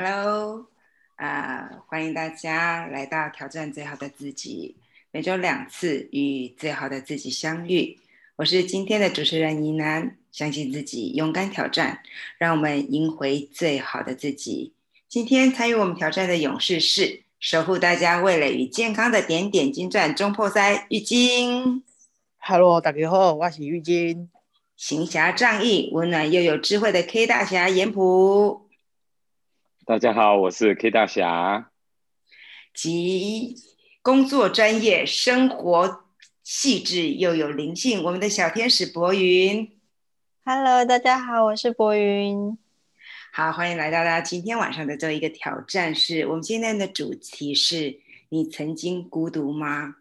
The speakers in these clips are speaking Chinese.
Hello，啊，欢迎大家来到挑战最好的自己，每周两次与最好的自己相遇。我是今天的主持人怡楠，相信自己，勇敢挑战，让我们赢回最好的自己。今天参与我们挑战的勇士是守护大家味蕾与健康的点点金钻中破塞玉晶。Hello，大家好，我是玉晶。行侠仗义、温暖又有智慧的 K 大侠严普。大家好，我是 K 大侠。及工作专业、生活细致又有灵性，我们的小天使博云。Hello，大家好，我是博云。好，欢迎来到大家今天晚上的这一个挑战。是我们今天的主题是：你曾经孤独吗？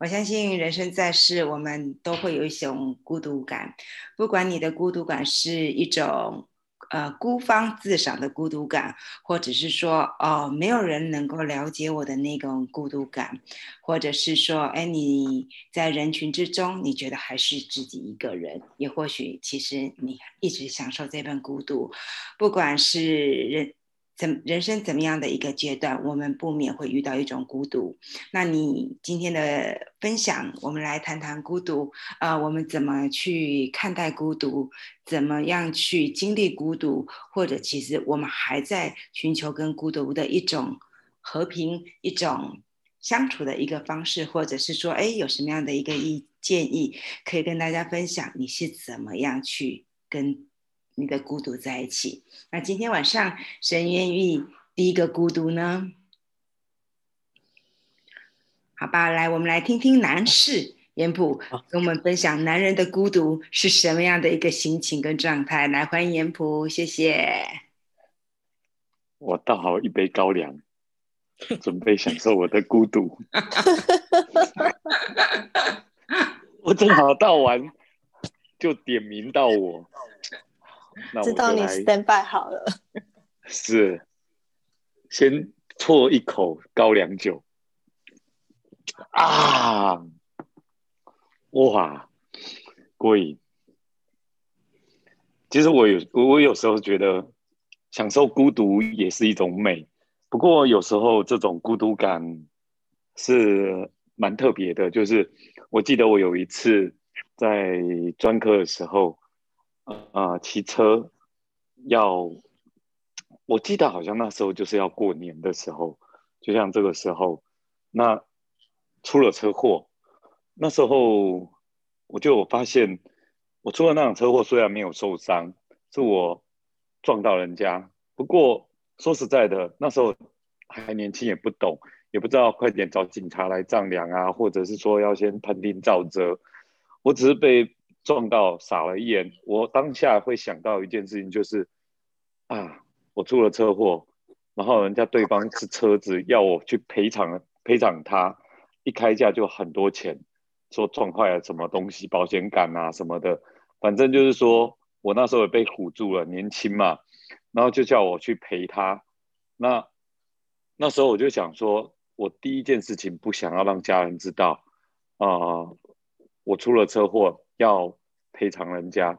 我相信人生在世，我们都会有一种孤独感。不管你的孤独感是一种呃孤芳自赏的孤独感，或者是说哦没有人能够了解我的那种孤独感，或者是说哎你在人群之中，你觉得还是自己一个人，也或许其实你一直享受这份孤独。不管是人。怎人生怎么样的一个阶段，我们不免会遇到一种孤独。那你今天的分享，我们来谈谈孤独。呃，我们怎么去看待孤独？怎么样去经历孤独？或者其实我们还在寻求跟孤独的一种和平、一种相处的一个方式，或者是说，哎，有什么样的一个意建议可以跟大家分享？你是怎么样去跟？你的孤独在一起。那今天晚上谁愿意第一个孤独呢？好吧，来，我们来听听男士严普跟我们分享男人的孤独是什么样的一个心情跟状态。来，欢迎严普，谢谢。我倒好一杯高粱，准备享受我的孤独。我正好倒完，就点名到我。知道你 stand by 好了，是先啜一口高粱酒啊！哇，过瘾。其实我有我有时候觉得享受孤独也是一种美，不过有时候这种孤独感是蛮特别的。就是我记得我有一次在专科的时候。啊，骑车要，我记得好像那时候就是要过年的时候，就像这个时候，那出了车祸，那时候我就发现，我出了那场车祸虽然没有受伤，是我撞到人家，不过说实在的，那时候还年轻也不懂，也不知道快点找警察来丈量啊，或者是说要先判定肇责，我只是被。撞到傻了一眼，我当下会想到一件事情，就是啊，我出了车祸，然后人家对方是车子要我去赔偿赔偿他，一开价就很多钱，说撞坏了什么东西，保险杆啊什么的，反正就是说我那时候也被唬住了，年轻嘛，然后就叫我去赔他。那那时候我就想说，我第一件事情不想要让家人知道啊，我出了车祸要。赔偿人家，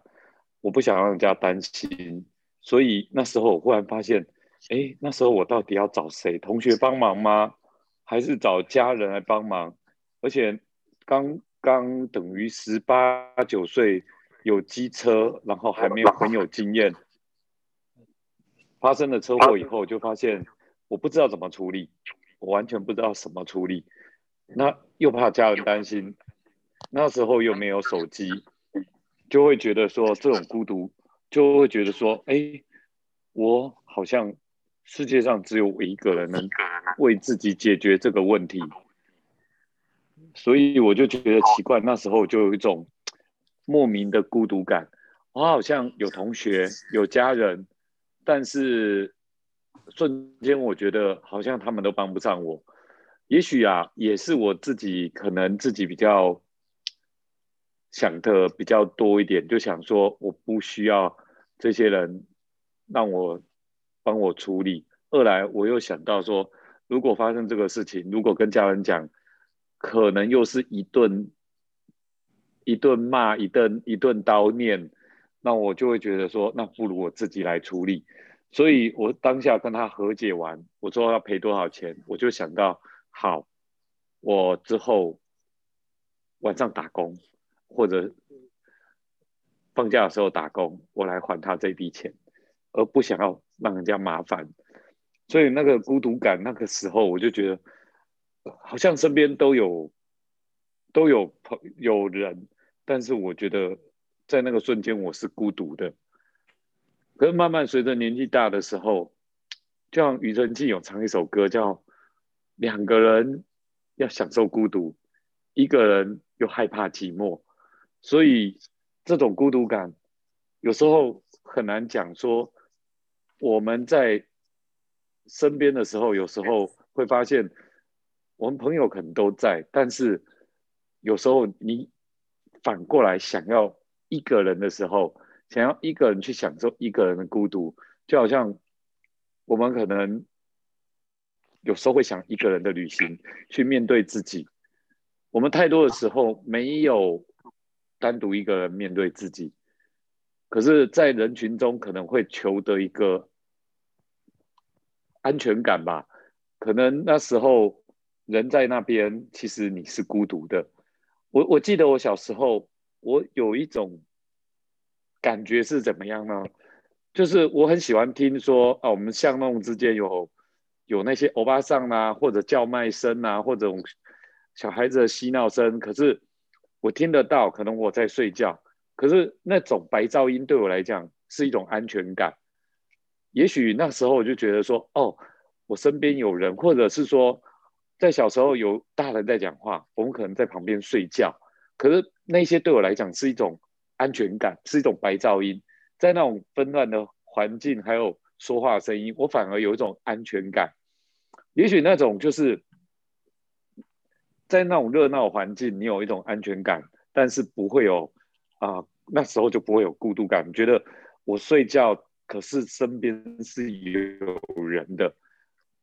我不想让人家担心，所以那时候我忽然发现，哎，那时候我到底要找谁？同学帮忙吗？还是找家人来帮忙？而且刚刚等于十八九岁，有机车，然后还没有很有经验，发生了车祸以后，就发现我不知道怎么处理，我完全不知道怎么处理，那又怕家人担心，那时候又没有手机。就会觉得说这种孤独，就会觉得说，哎，我好像世界上只有我一个人能为自己解决这个问题，所以我就觉得奇怪。那时候就有一种莫名的孤独感。我好像有同学、有家人，但是瞬间我觉得好像他们都帮不上我。也许啊，也是我自己可能自己比较。想的比较多一点，就想说我不需要这些人让我帮我处理。二来我又想到说，如果发生这个事情，如果跟家人讲，可能又是一顿一顿骂，一顿一顿叨念，那我就会觉得说，那不如我自己来处理。所以我当下跟他和解完，我说要赔多少钱，我就想到，好，我之后晚上打工或者放假的时候打工，我来还他这笔钱，而不想要让人家麻烦。所以那个孤独感，那个时候我就觉得，好像身边都有都有朋有人，但是我觉得在那个瞬间我是孤独的。可是慢慢随着年纪大的时候，就像庾澄庆有唱一首歌叫《两个人要享受孤独，一个人又害怕寂寞》，所以这种孤独感有时候很难讲说我们在身边的时候，有时候会发现我们朋友可能都在，但是有时候你反过来想要一个人的时候。想要一个人去享受一个人的孤独，就好像我们可能有时候会想一个人的旅行，去面对自己。我们太多的时候没有单独一个人面对自己，可是，在人群中可能会求得一个安全感吧。可能那时候人在那边，其实你是孤独的。我我记得我小时候，我有一种。感觉是怎么样呢？就是我很喜欢听说啊，我们巷弄之间有有那些欧巴桑啊，或者叫卖声啊，或者小孩子的嬉闹声。可是我听得到，可能我在睡觉。可是那种白噪音对我来讲是一种安全感。也许那时候我就觉得说，哦，我身边有人，或者是说在小时候有大人在讲话，我们可能在旁边睡觉。可是那些对我来讲是一种。安全感是一种白噪音，在那种纷乱的环境，还有说话声音，我反而有一种安全感。也许那种就是在那种热闹环境，你有一种安全感，但是不会有啊，那时候就不会有孤独感。觉得我睡觉，可是身边是有人的，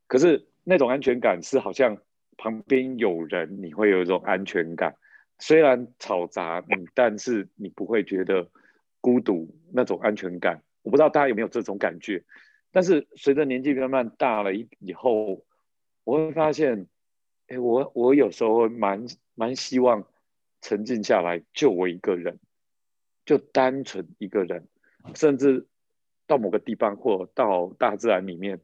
可是那种安全感是好像旁边有人，你会有一种安全感。虽然吵杂，嗯，但是你不会觉得孤独那种安全感。我不知道大家有没有这种感觉。但是随着年纪慢慢大了以以后，我会发现，哎，我我有时候蛮蛮希望沉静下来，就我一个人，就单纯一个人，甚至到某个地方或到大自然里面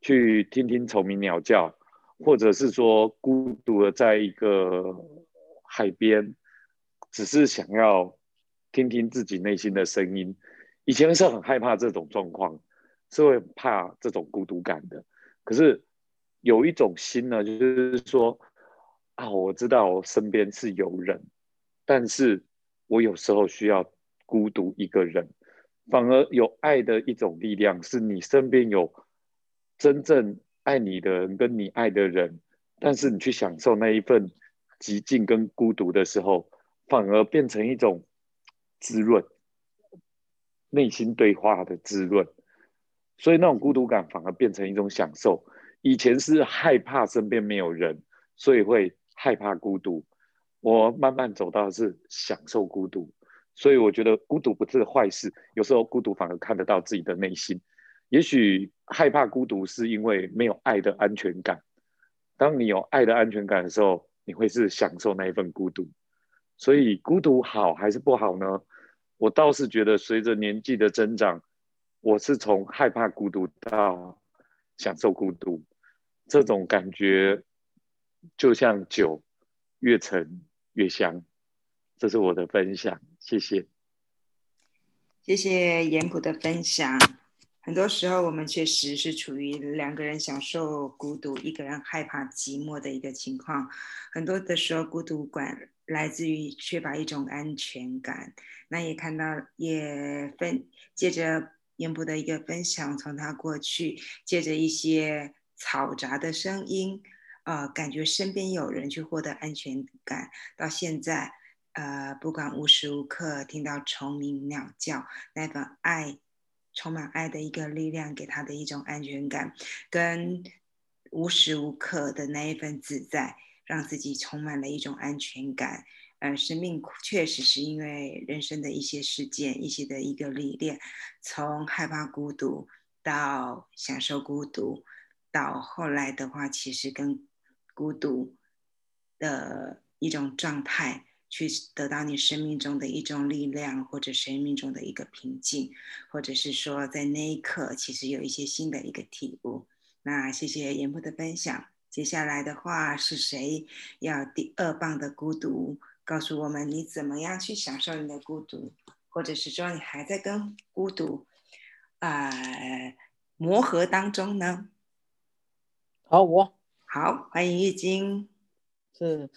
去听听虫鸣鸟叫，或者是说孤独的在一个。海边，只是想要听听自己内心的声音。以前是很害怕这种状况，是会怕这种孤独感的。可是有一种心呢，就是说啊，我知道我身边是有人，但是我有时候需要孤独一个人。反而有爱的一种力量，是你身边有真正爱你的人，跟你爱的人，但是你去享受那一份。寂静跟孤独的时候，反而变成一种滋润，内心对话的滋润，所以那种孤独感反而变成一种享受。以前是害怕身边没有人，所以会害怕孤独。我慢慢走到是享受孤独，所以我觉得孤独不是坏事。有时候孤独反而看得到自己的内心。也许害怕孤独是因为没有爱的安全感。当你有爱的安全感的时候，你会是享受那一份孤独，所以孤独好还是不好呢？我倒是觉得随着年纪的增长，我是从害怕孤独到享受孤独，这种感觉就像酒，越陈越香。这是我的分享，谢谢。谢谢严普的分享。很多时候，我们确实是处于两个人享受孤独，一个人害怕寂寞的一个情况。很多的时候，孤独感来自于缺乏一种安全感。那也看到，也分借着严博的一个分享，从他过去借着一些嘈杂的声音，呃，感觉身边有人去获得安全感，到现在，呃，不管无时无刻听到虫鸣鸟叫，那份爱。充满爱的一个力量，给他的一种安全感，跟无时无刻的那一份自在，让自己充满了一种安全感。呃，生命确实是因为人生的一些事件、一些的一个历练，从害怕孤独到享受孤独，到后来的话，其实跟孤独的一种状态，去得到你生命中的一种力量，或者生命中的一个平静，或者是说在那一刻，其实有一些新的一个体悟。那谢谢严波的分享。接下来的话是谁要第二棒的孤独？告诉我们你怎么样去享受你的孤独，或者是说你还在跟孤独啊磨合当中呢？好，我好，欢迎易晶。是，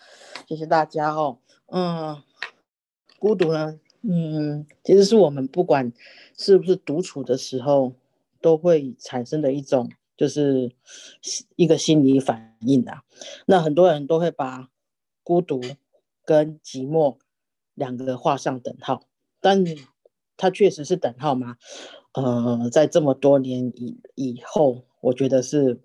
谢谢大家哦。嗯，孤独呢，嗯，其实是我们不管是不是独处的时候，都会产生的一种。就是一个心理反应啊。那很多人都会把孤独跟寂寞两个画上等号，但它确实是等号吗？呃，在这么多年以以后，我觉得是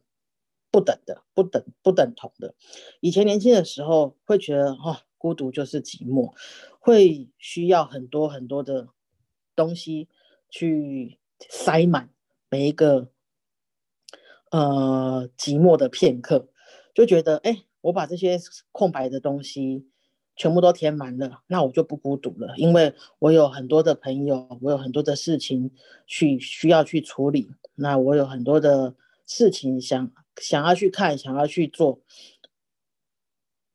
不等的，不等不等同的。以前年轻的时候会觉得，哦，孤独就是寂寞，会需要很多很多的东西去塞满每一个。呃，寂寞的片刻，就觉得，哎，我把这些空白的东西全部都填满了，那我就不孤独了，因为我有很多的朋友，我有很多的事情去需要去处理，那我有很多的事情想想要去看，想要去做，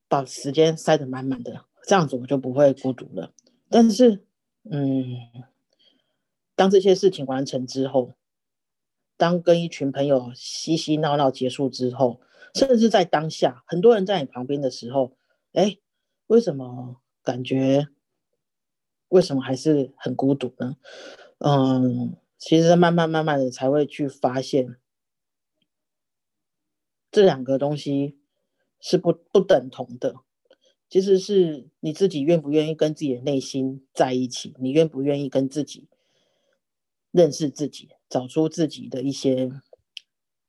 把时间塞得满满的，这样子我就不会孤独了。但是，嗯，当这些事情完成之后。当跟一群朋友嬉嬉闹闹结束之后，甚至在当下，很多人在你旁边的时候，哎，为什么感觉，为什么还是很孤独呢？嗯，其实慢慢慢慢的才会去发现，这两个东西是不不等同的。其实是你自己愿不愿意跟自己的内心在一起，你愿不愿意跟自己认识自己。找出自己的一些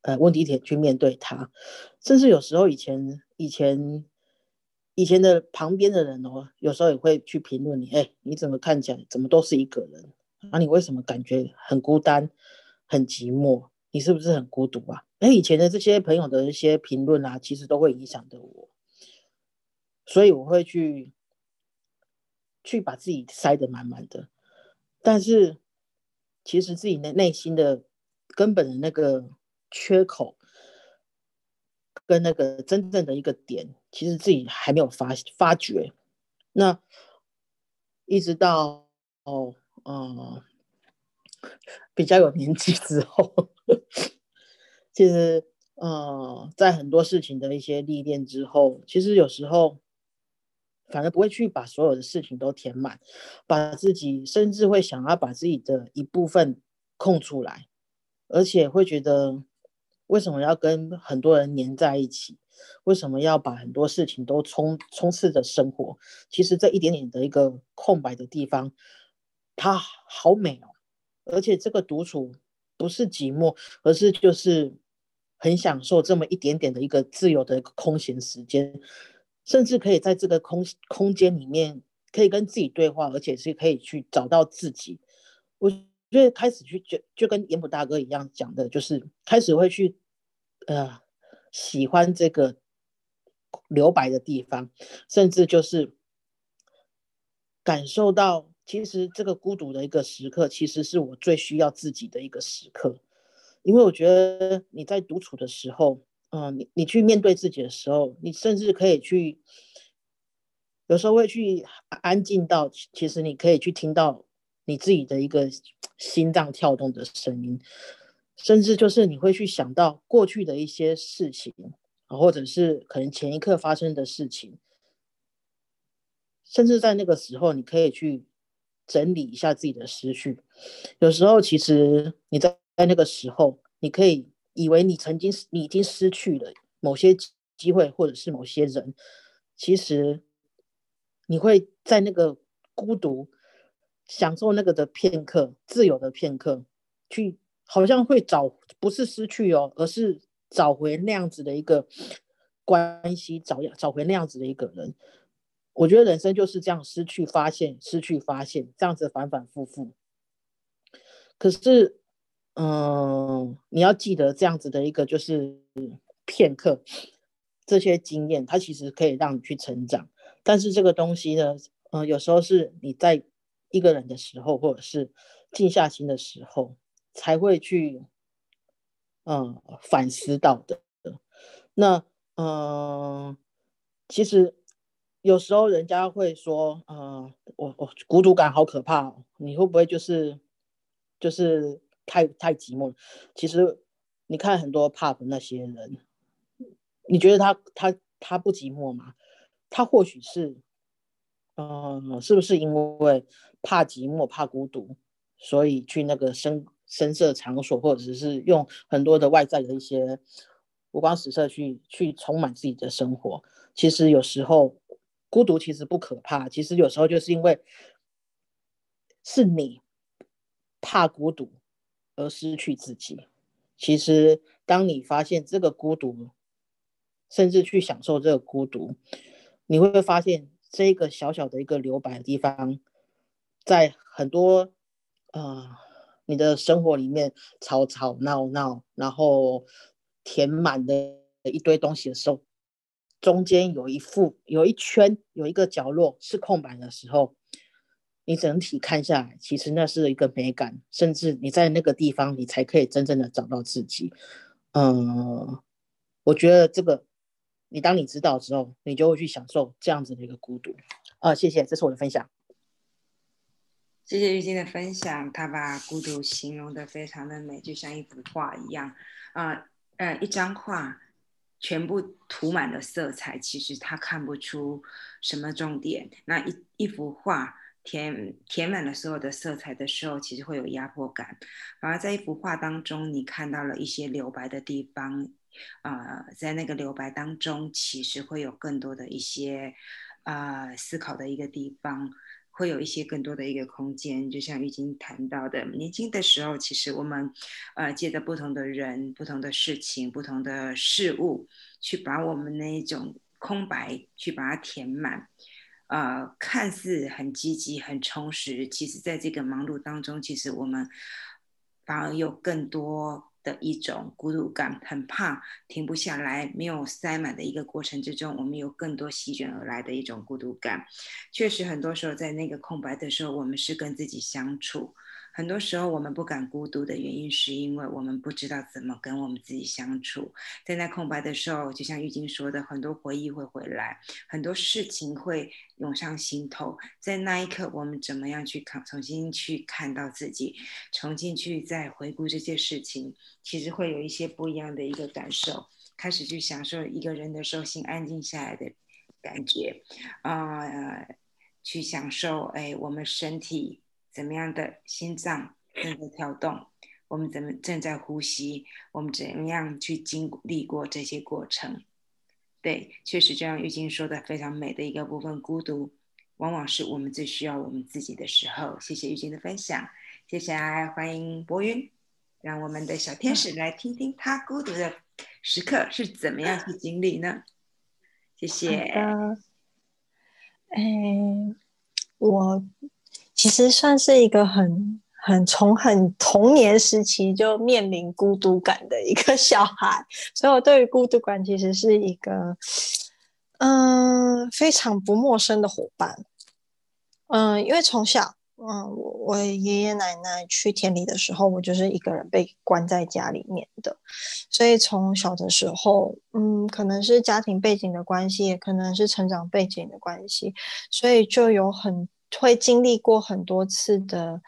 呃问题点去面对它，甚至有时候以前以前以前的旁边的人哦，有时候也会去评论你，哎，你怎么看起来怎么都是一个人？啊，你为什么感觉很孤单、很寂寞？你是不是很孤独啊？哎，以前的这些朋友的一些评论啊，其实都会影响着我，所以我会去去把自己塞得满满的，但是。其实自己的内心的根本的那个缺口，跟那个真正的一个点，其实自己还没有发发觉。那一直到哦，嗯，比较有年纪之后，其实，呃，在很多事情的一些历练之后，其实有时候。反而不会去把所有的事情都填满，把自己甚至会想要把自己的一部分空出来，而且会觉得为什么要跟很多人黏在一起？为什么要把很多事情都充充斥着生活？其实这一点点的一个空白的地方，它好美哦！而且这个独处不是寂寞，而是就是很享受这么一点点的一个自由的空闲时间。甚至可以在这个空空间里面，可以跟自己对话，而且是可以去找到自己。我觉得开始去就就跟严普大哥一样讲的，就是开始会去呃喜欢这个留白的地方，甚至就是感受到，其实这个孤独的一个时刻，其实是我最需要自己的一个时刻，因为我觉得你在独处的时候。嗯，你你去面对自己的时候，你甚至可以去，有时候会去安静到，其实你可以去听到你自己的一个心脏跳动的声音，甚至就是你会去想到过去的一些事情，或者是可能前一刻发生的事情，甚至在那个时候，你可以去整理一下自己的思绪。有时候，其实你在在那个时候，你可以。以为你曾经你已经失去了某些机会，或者是某些人，其实你会在那个孤独、享受那个的片刻、自由的片刻，去好像会找不是失去哦，而是找回那样子的一个关系，找找回那样子的一个人。我觉得人生就是这样，失去发现，失去发现，这样子反反复复。可是，嗯。你要记得这样子的一个就是片刻，这些经验它其实可以让你去成长。但是这个东西呢，嗯，有时候是你在一个人的时候，或者是静下心的时候，才会去嗯反思到的。那嗯，其实有时候人家会说，嗯，我我孤独感好可怕哦，你会不会就是就是太太寂寞了？其实你看很多怕的那些人，你觉得他他他不寂寞吗？他或许是，嗯，是不是因为怕寂寞、怕孤独，所以去那个深深色场所，或者是用很多的外在的一些五光十色去去充满自己的生活？其实有时候孤独其实不可怕，其实有时候就是因为是你怕孤独而失去自己。其实当你发现这个孤独，甚至去享受这个孤独。你会发现，这个小小的一个留白的地方，在很多呃你的生活里面吵吵闹闹，然后填满的一堆东西的时候，中间有一副有一圈有一个角落是空白的时候，你整体看下来，其实那是一个美感，甚至你在那个地方，你才可以真正的找到自己。嗯，我觉得这个。你当你知道之后，你就会去享受这样子的一个孤独。啊，谢谢，这是我的分享。谢谢玉晶的分享，他把孤独形容的非常的美，就像一幅画一样。啊，呃，一张画全部涂满了色彩，其实他看不出什么重点。那一一幅画填填满了所有的色彩的时候，其实会有压迫感。反而在一幅画当中，你看到了一些留白的地方。呃，在那个留白当中，其实会有更多的一些呃思考的一个地方，会有一些更多的一个空间。就像玉晶谈到的，年轻的时候，其实我们呃借着不同的人、不同的事情、不同的事物，去把我们那一种空白去把它填满。呃，看似很积极、很充实，其实在这个忙碌当中，其实我们反而有更多。的一种孤独感，很怕停不下来，没有塞满的一个过程之中，我们有更多席卷而来的一种孤独感。确实，很多时候在那个空白的时候，我们是跟自己相处。很多时候，我们不敢孤独的原因，是因为我们不知道怎么跟我们自己相处。在那空白的时候，就像玉晶说的，很多回忆会回来，很多事情会涌上心头。在那一刻，我们怎么样去看，重新去看到自己，重新去再回顾这些事情，其实会有一些不一样的一个感受。开始去享受一个人的时候，心安静下来的感觉，啊，去享受哎，我们身体。怎么样的心脏正在跳动？我们怎么正在呼吸？我们怎么样去经历过这些过程？对，确实就像玉晶说的，非常美的一个部分。孤独往往是我们最需要我们自己的时候。谢谢玉晶的分享。接下来欢迎博云，让我们的小天使来听听他孤独的时刻是怎么样去经历呢？谢谢。嗯，我。其实算是一个很很从很童年时期就面临孤独感的一个小孩，所以我对于孤独感其实是一个嗯非常不陌生的伙伴。嗯，因为从小嗯我我爷爷奶奶去田里的时候，我就是一个人被关在家里面的，所以从小的时候嗯可能是家庭背景的关系，也可能是成长背景的关系，所以就有很。会经历过很多次的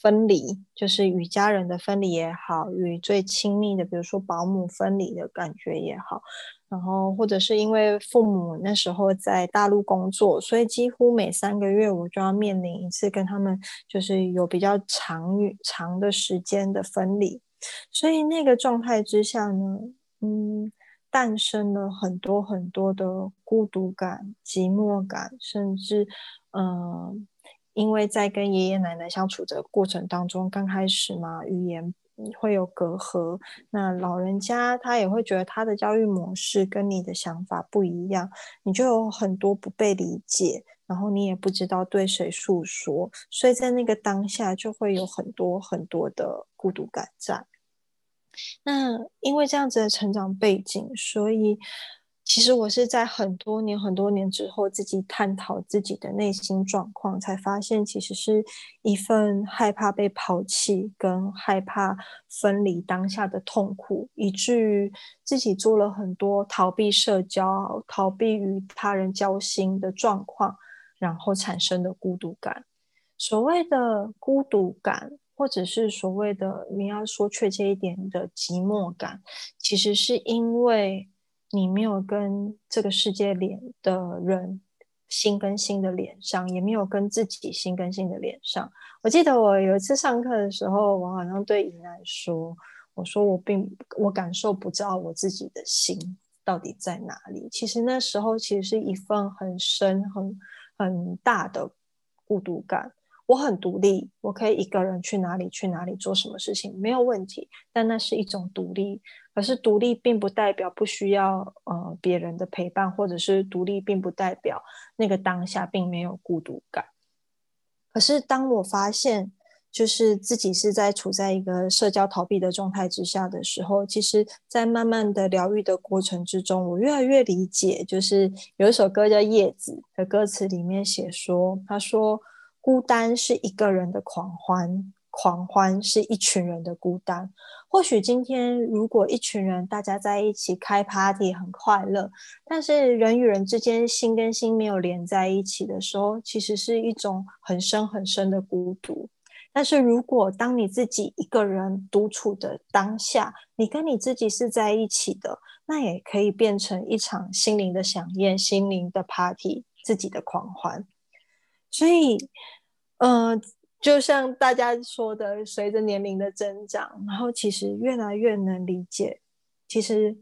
分离，就是与家人的分离也好，与最亲密的，比如说保姆分离的感觉也好，然后或者是因为父母那时候在大陆工作，所以几乎每三个月我就要面临一次跟他们就是有比较长长的时间的分离，所以那个状态之下呢，嗯，诞生了很多很多的孤独感、寂寞感，甚至。嗯，因为在跟爷爷奶奶相处的过程当中，刚开始嘛，语言会有隔阂。那老人家他也会觉得他的教育模式跟你的想法不一样，你就有很多不被理解，然后你也不知道对谁诉说，所以在那个当下就会有很多很多的孤独感在。那因为这样子的成长背景，所以。其实我是在很多年、很多年之后，自己探讨自己的内心状况，才发现其实是一份害怕被抛弃，跟害怕分离当下的痛苦，以至于自己做了很多逃避社交、逃避与他人交心的状况，然后产生的孤独感。所谓的孤独感，或者是所谓的你要说确切一点的寂寞感，其实是因为。你没有跟这个世界连的人心跟心的连上，也没有跟自己心跟心的连上。我记得我有一次上课的时候，我好像对尹楠说：“我说我并我感受不到我自己的心到底在哪里。”其实那时候其实是一份很深、很很大的孤独感。我很独立，我可以一个人去哪里去哪里做什么事情没有问题，但那是一种独立。可是独立并不代表不需要呃别人的陪伴，或者是独立并不代表那个当下并没有孤独感。可是当我发现就是自己是在处在一个社交逃避的状态之下的时候，其实，在慢慢的疗愈的过程之中，我越来越理解，就是有一首歌叫《叶子》的歌词里面写说，他说孤单是一个人的狂欢。狂欢是一群人的孤单。或许今天如果一群人大家在一起开 party 很快乐，但是人与人之间心跟心没有连在一起的时候，其实是一种很深很深的孤独。但是如果当你自己一个人独处的当下，你跟你自己是在一起的，那也可以变成一场心灵的想念、心灵的 party、自己的狂欢。所以，嗯。就像大家说的，随着年龄的增长，然后其实越来越能理解，其实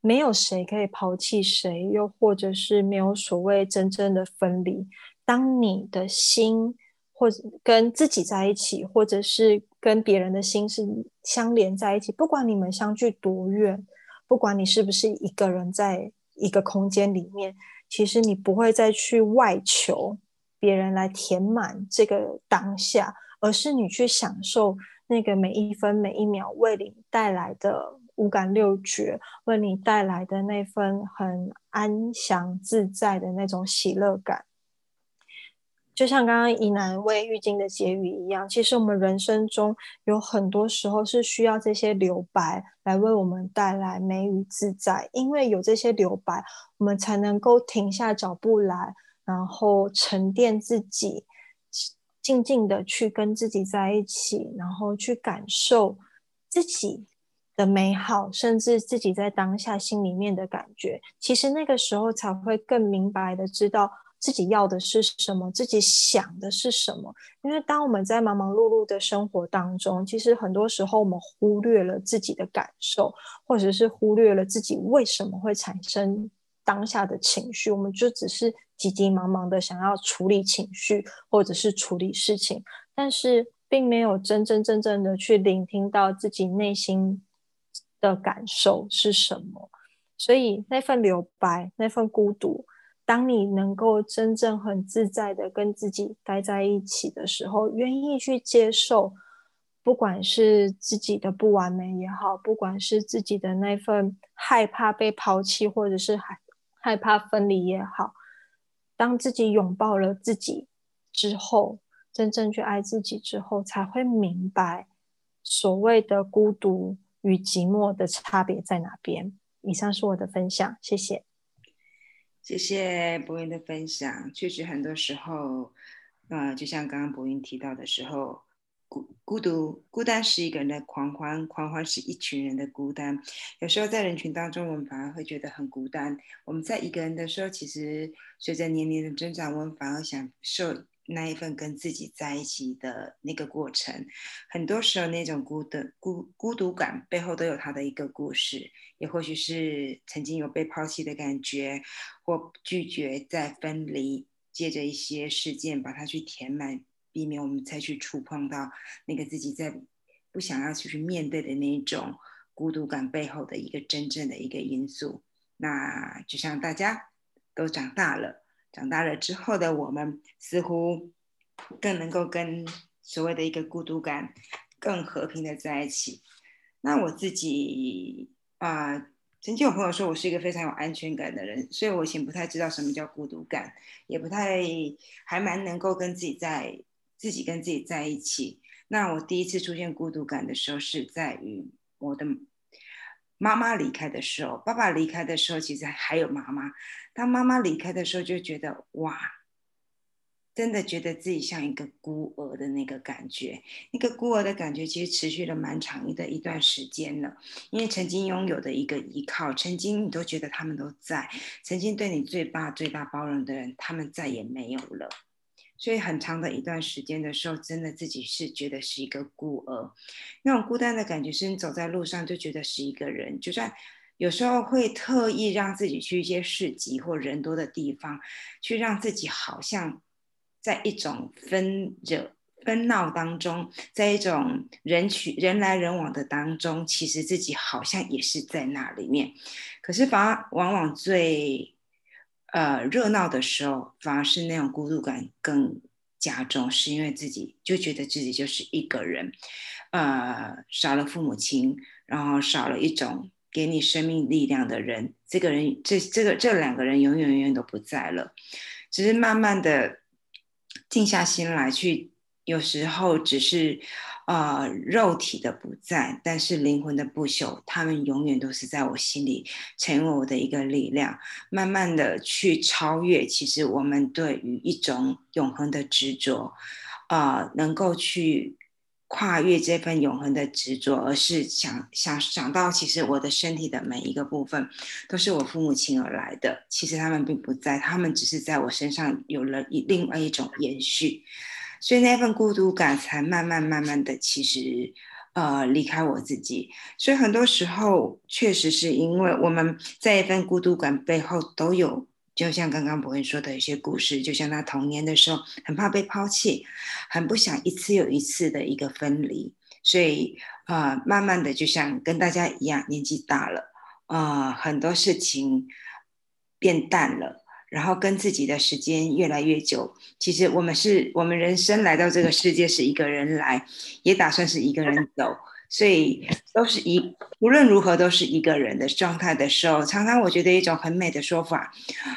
没有谁可以抛弃谁，又或者是没有所谓真正的分离。当你的心或者跟自己在一起，或者是跟别人的心是相连在一起，不管你们相距多远，不管你是不是一个人在一个空间里面，其实你不会再去外求。别人来填满这个当下，而是你去享受那个每一分每一秒为你带来的五感六觉，为你带来的那份很安详自在的那种喜乐感。就像刚刚以南为玉晶的结语一样，其实我们人生中有很多时候是需要这些留白来为我们带来美与自在，因为有这些留白，我们才能够停下脚步来。然后沉淀自己，静静的去跟自己在一起，然后去感受自己的美好，甚至自己在当下心里面的感觉。其实那个时候才会更明白的知道自己要的是什么，自己想的是什么。因为当我们在忙忙碌碌的生活当中，其实很多时候我们忽略了自己的感受，或者是忽略了自己为什么会产生当下的情绪，我们就只是。急急忙忙的想要处理情绪，或者是处理事情，但是并没有真真正正的去聆听到自己内心的感受是什么。所以那份留白，那份孤独，当你能够真正很自在的跟自己待在一起的时候，愿意去接受，不管是自己的不完美也好，不管是自己的那份害怕被抛弃，或者是害害怕分离也好。当自己拥抱了自己之后，真正去爱自己之后，才会明白所谓的孤独与寂寞的差别在哪边。以上是我的分享，谢谢。谢谢博云的分享。确实，很多时候，啊，就像刚刚博云提到的时候。孤孤独、孤单是一个人的狂欢，狂欢是一群人的孤单。有时候在人群当中，我们反而会觉得很孤单。我们在一个人的时候，其实随着年龄的增长，我们反而享受那一份跟自己在一起的那个过程。很多时候，那种孤的孤孤独感背后都有他的一个故事，也或许是曾经有被抛弃的感觉，或拒绝再分离，借着一些事件把它去填满。避免我们再去触碰到那个自己在不想要去去面对的那一种孤独感背后的一个真正的一个因素。那就像大家都长大了，长大了之后的我们，似乎更能够跟所谓的一个孤独感更和平的在一起。那我自己啊。曾经有朋友说我是一个非常有安全感的人，所以我以前不太知道什么叫孤独感，也不太还蛮能够跟自己在自己跟自己在一起。那我第一次出现孤独感的时候，是在于我的妈妈离开的时候，爸爸离开的时候，其实还有妈妈。当妈妈离开的时候，就觉得哇。真的觉得自己像一个孤儿的那个感觉，那个孤儿的感觉其实持续了蛮长的一段时间了。因为曾经拥有的一个依靠，曾经你都觉得他们都在，曾经对你最大最大包容的人，他们再也没有了。所以很长的一段时间的时候，真的自己是觉得是一个孤儿，那种孤单的感觉，是你走在路上就觉得是一个人，就算有时候会特意让自己去一些市集或人多的地方，去让自己好像。在一种纷惹纷闹当中，在一种人群人来人往的当中，其实自己好像也是在那里面。可是反而往往最呃热闹的时候，反而是那种孤独感更加重，是因为自己就觉得自己就是一个人，呃，少了父母亲，然后少了一种给你生命力量的人，这个人这这个这两个人永远永远都不在了，只是慢慢的。静下心来，去有时候只是，呃，肉体的不在，但是灵魂的不朽，他们永远都是在我心里，成为我的一个力量。慢慢的去超越，其实我们对于一种永恒的执着，啊，能够去。跨越这份永恒的执着，而是想想想到，其实我的身体的每一个部分都是我父母亲而来的。其实他们并不在，他们只是在我身上有了一另外一种延续，所以那份孤独感才慢慢慢慢的，其实呃离开我自己。所以很多时候，确实是因为我们在一份孤独感背后都有。就像刚刚博文说的一些故事，就像他童年的时候很怕被抛弃，很不想一次又一次的一个分离，所以呃，慢慢的就像跟大家一样，年纪大了呃，很多事情变淡了，然后跟自己的时间越来越久。其实我们是我们人生来到这个世界是一个人来，也打算是一个人走。所以都是一无论如何都是一个人的状态的时候，常常我觉得一种很美的说法，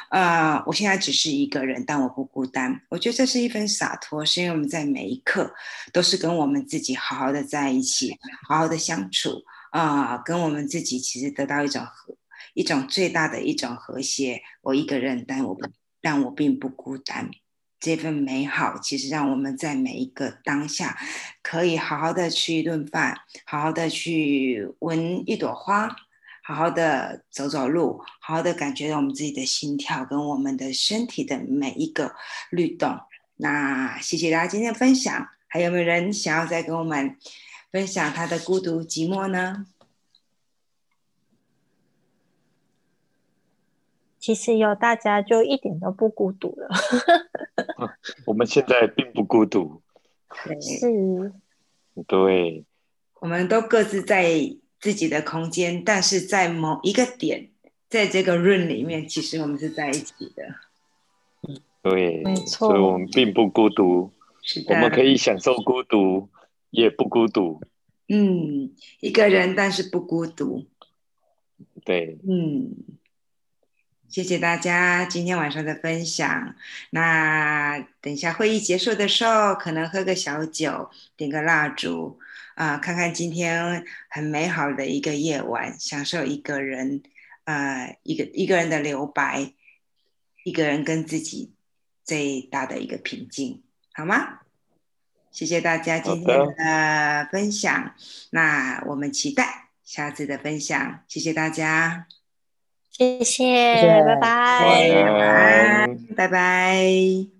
啊，我现在只是一个人，但我不孤单。我觉得这是一份洒脱，是因为我们在每一刻都是跟我们自己好好的在一起，好好的相处啊，跟我们自己其实得到一种和一种最大的一种和谐。我一个人，但我，但我并不孤单。这份美好，其实让我们在每一个当下，可以好好的吃一顿饭，好好的去闻一朵花，好好的走走路，好好的感觉到我们自己的心跳跟我们的身体的每一个律动。那谢谢大家今天的分享，还有没有人想要再跟我们分享他的孤独寂寞呢？其实有大家就一点都不孤独了。我们现在并不孤独。是。对。我们都各自在自己的空间，但是在某一个点，在这个 room 里面，其实我们是在一起的。对，没错。所以我们并不孤独。是的。我们可以享受孤独，也不孤独。嗯，一个人，但是不孤独。对。嗯。谢谢大家今天晚上的分享。那等一下会议结束的时候，可能喝个小酒，点个蜡烛，啊，看看今天很美好的一个夜晚，享受一个人，呃，一个一个人的留白，一个人跟自己最大的一个平静，好吗？谢谢大家今天的分享。那我们期待下次的分享。谢谢大家。谢谢，拜拜，拜拜。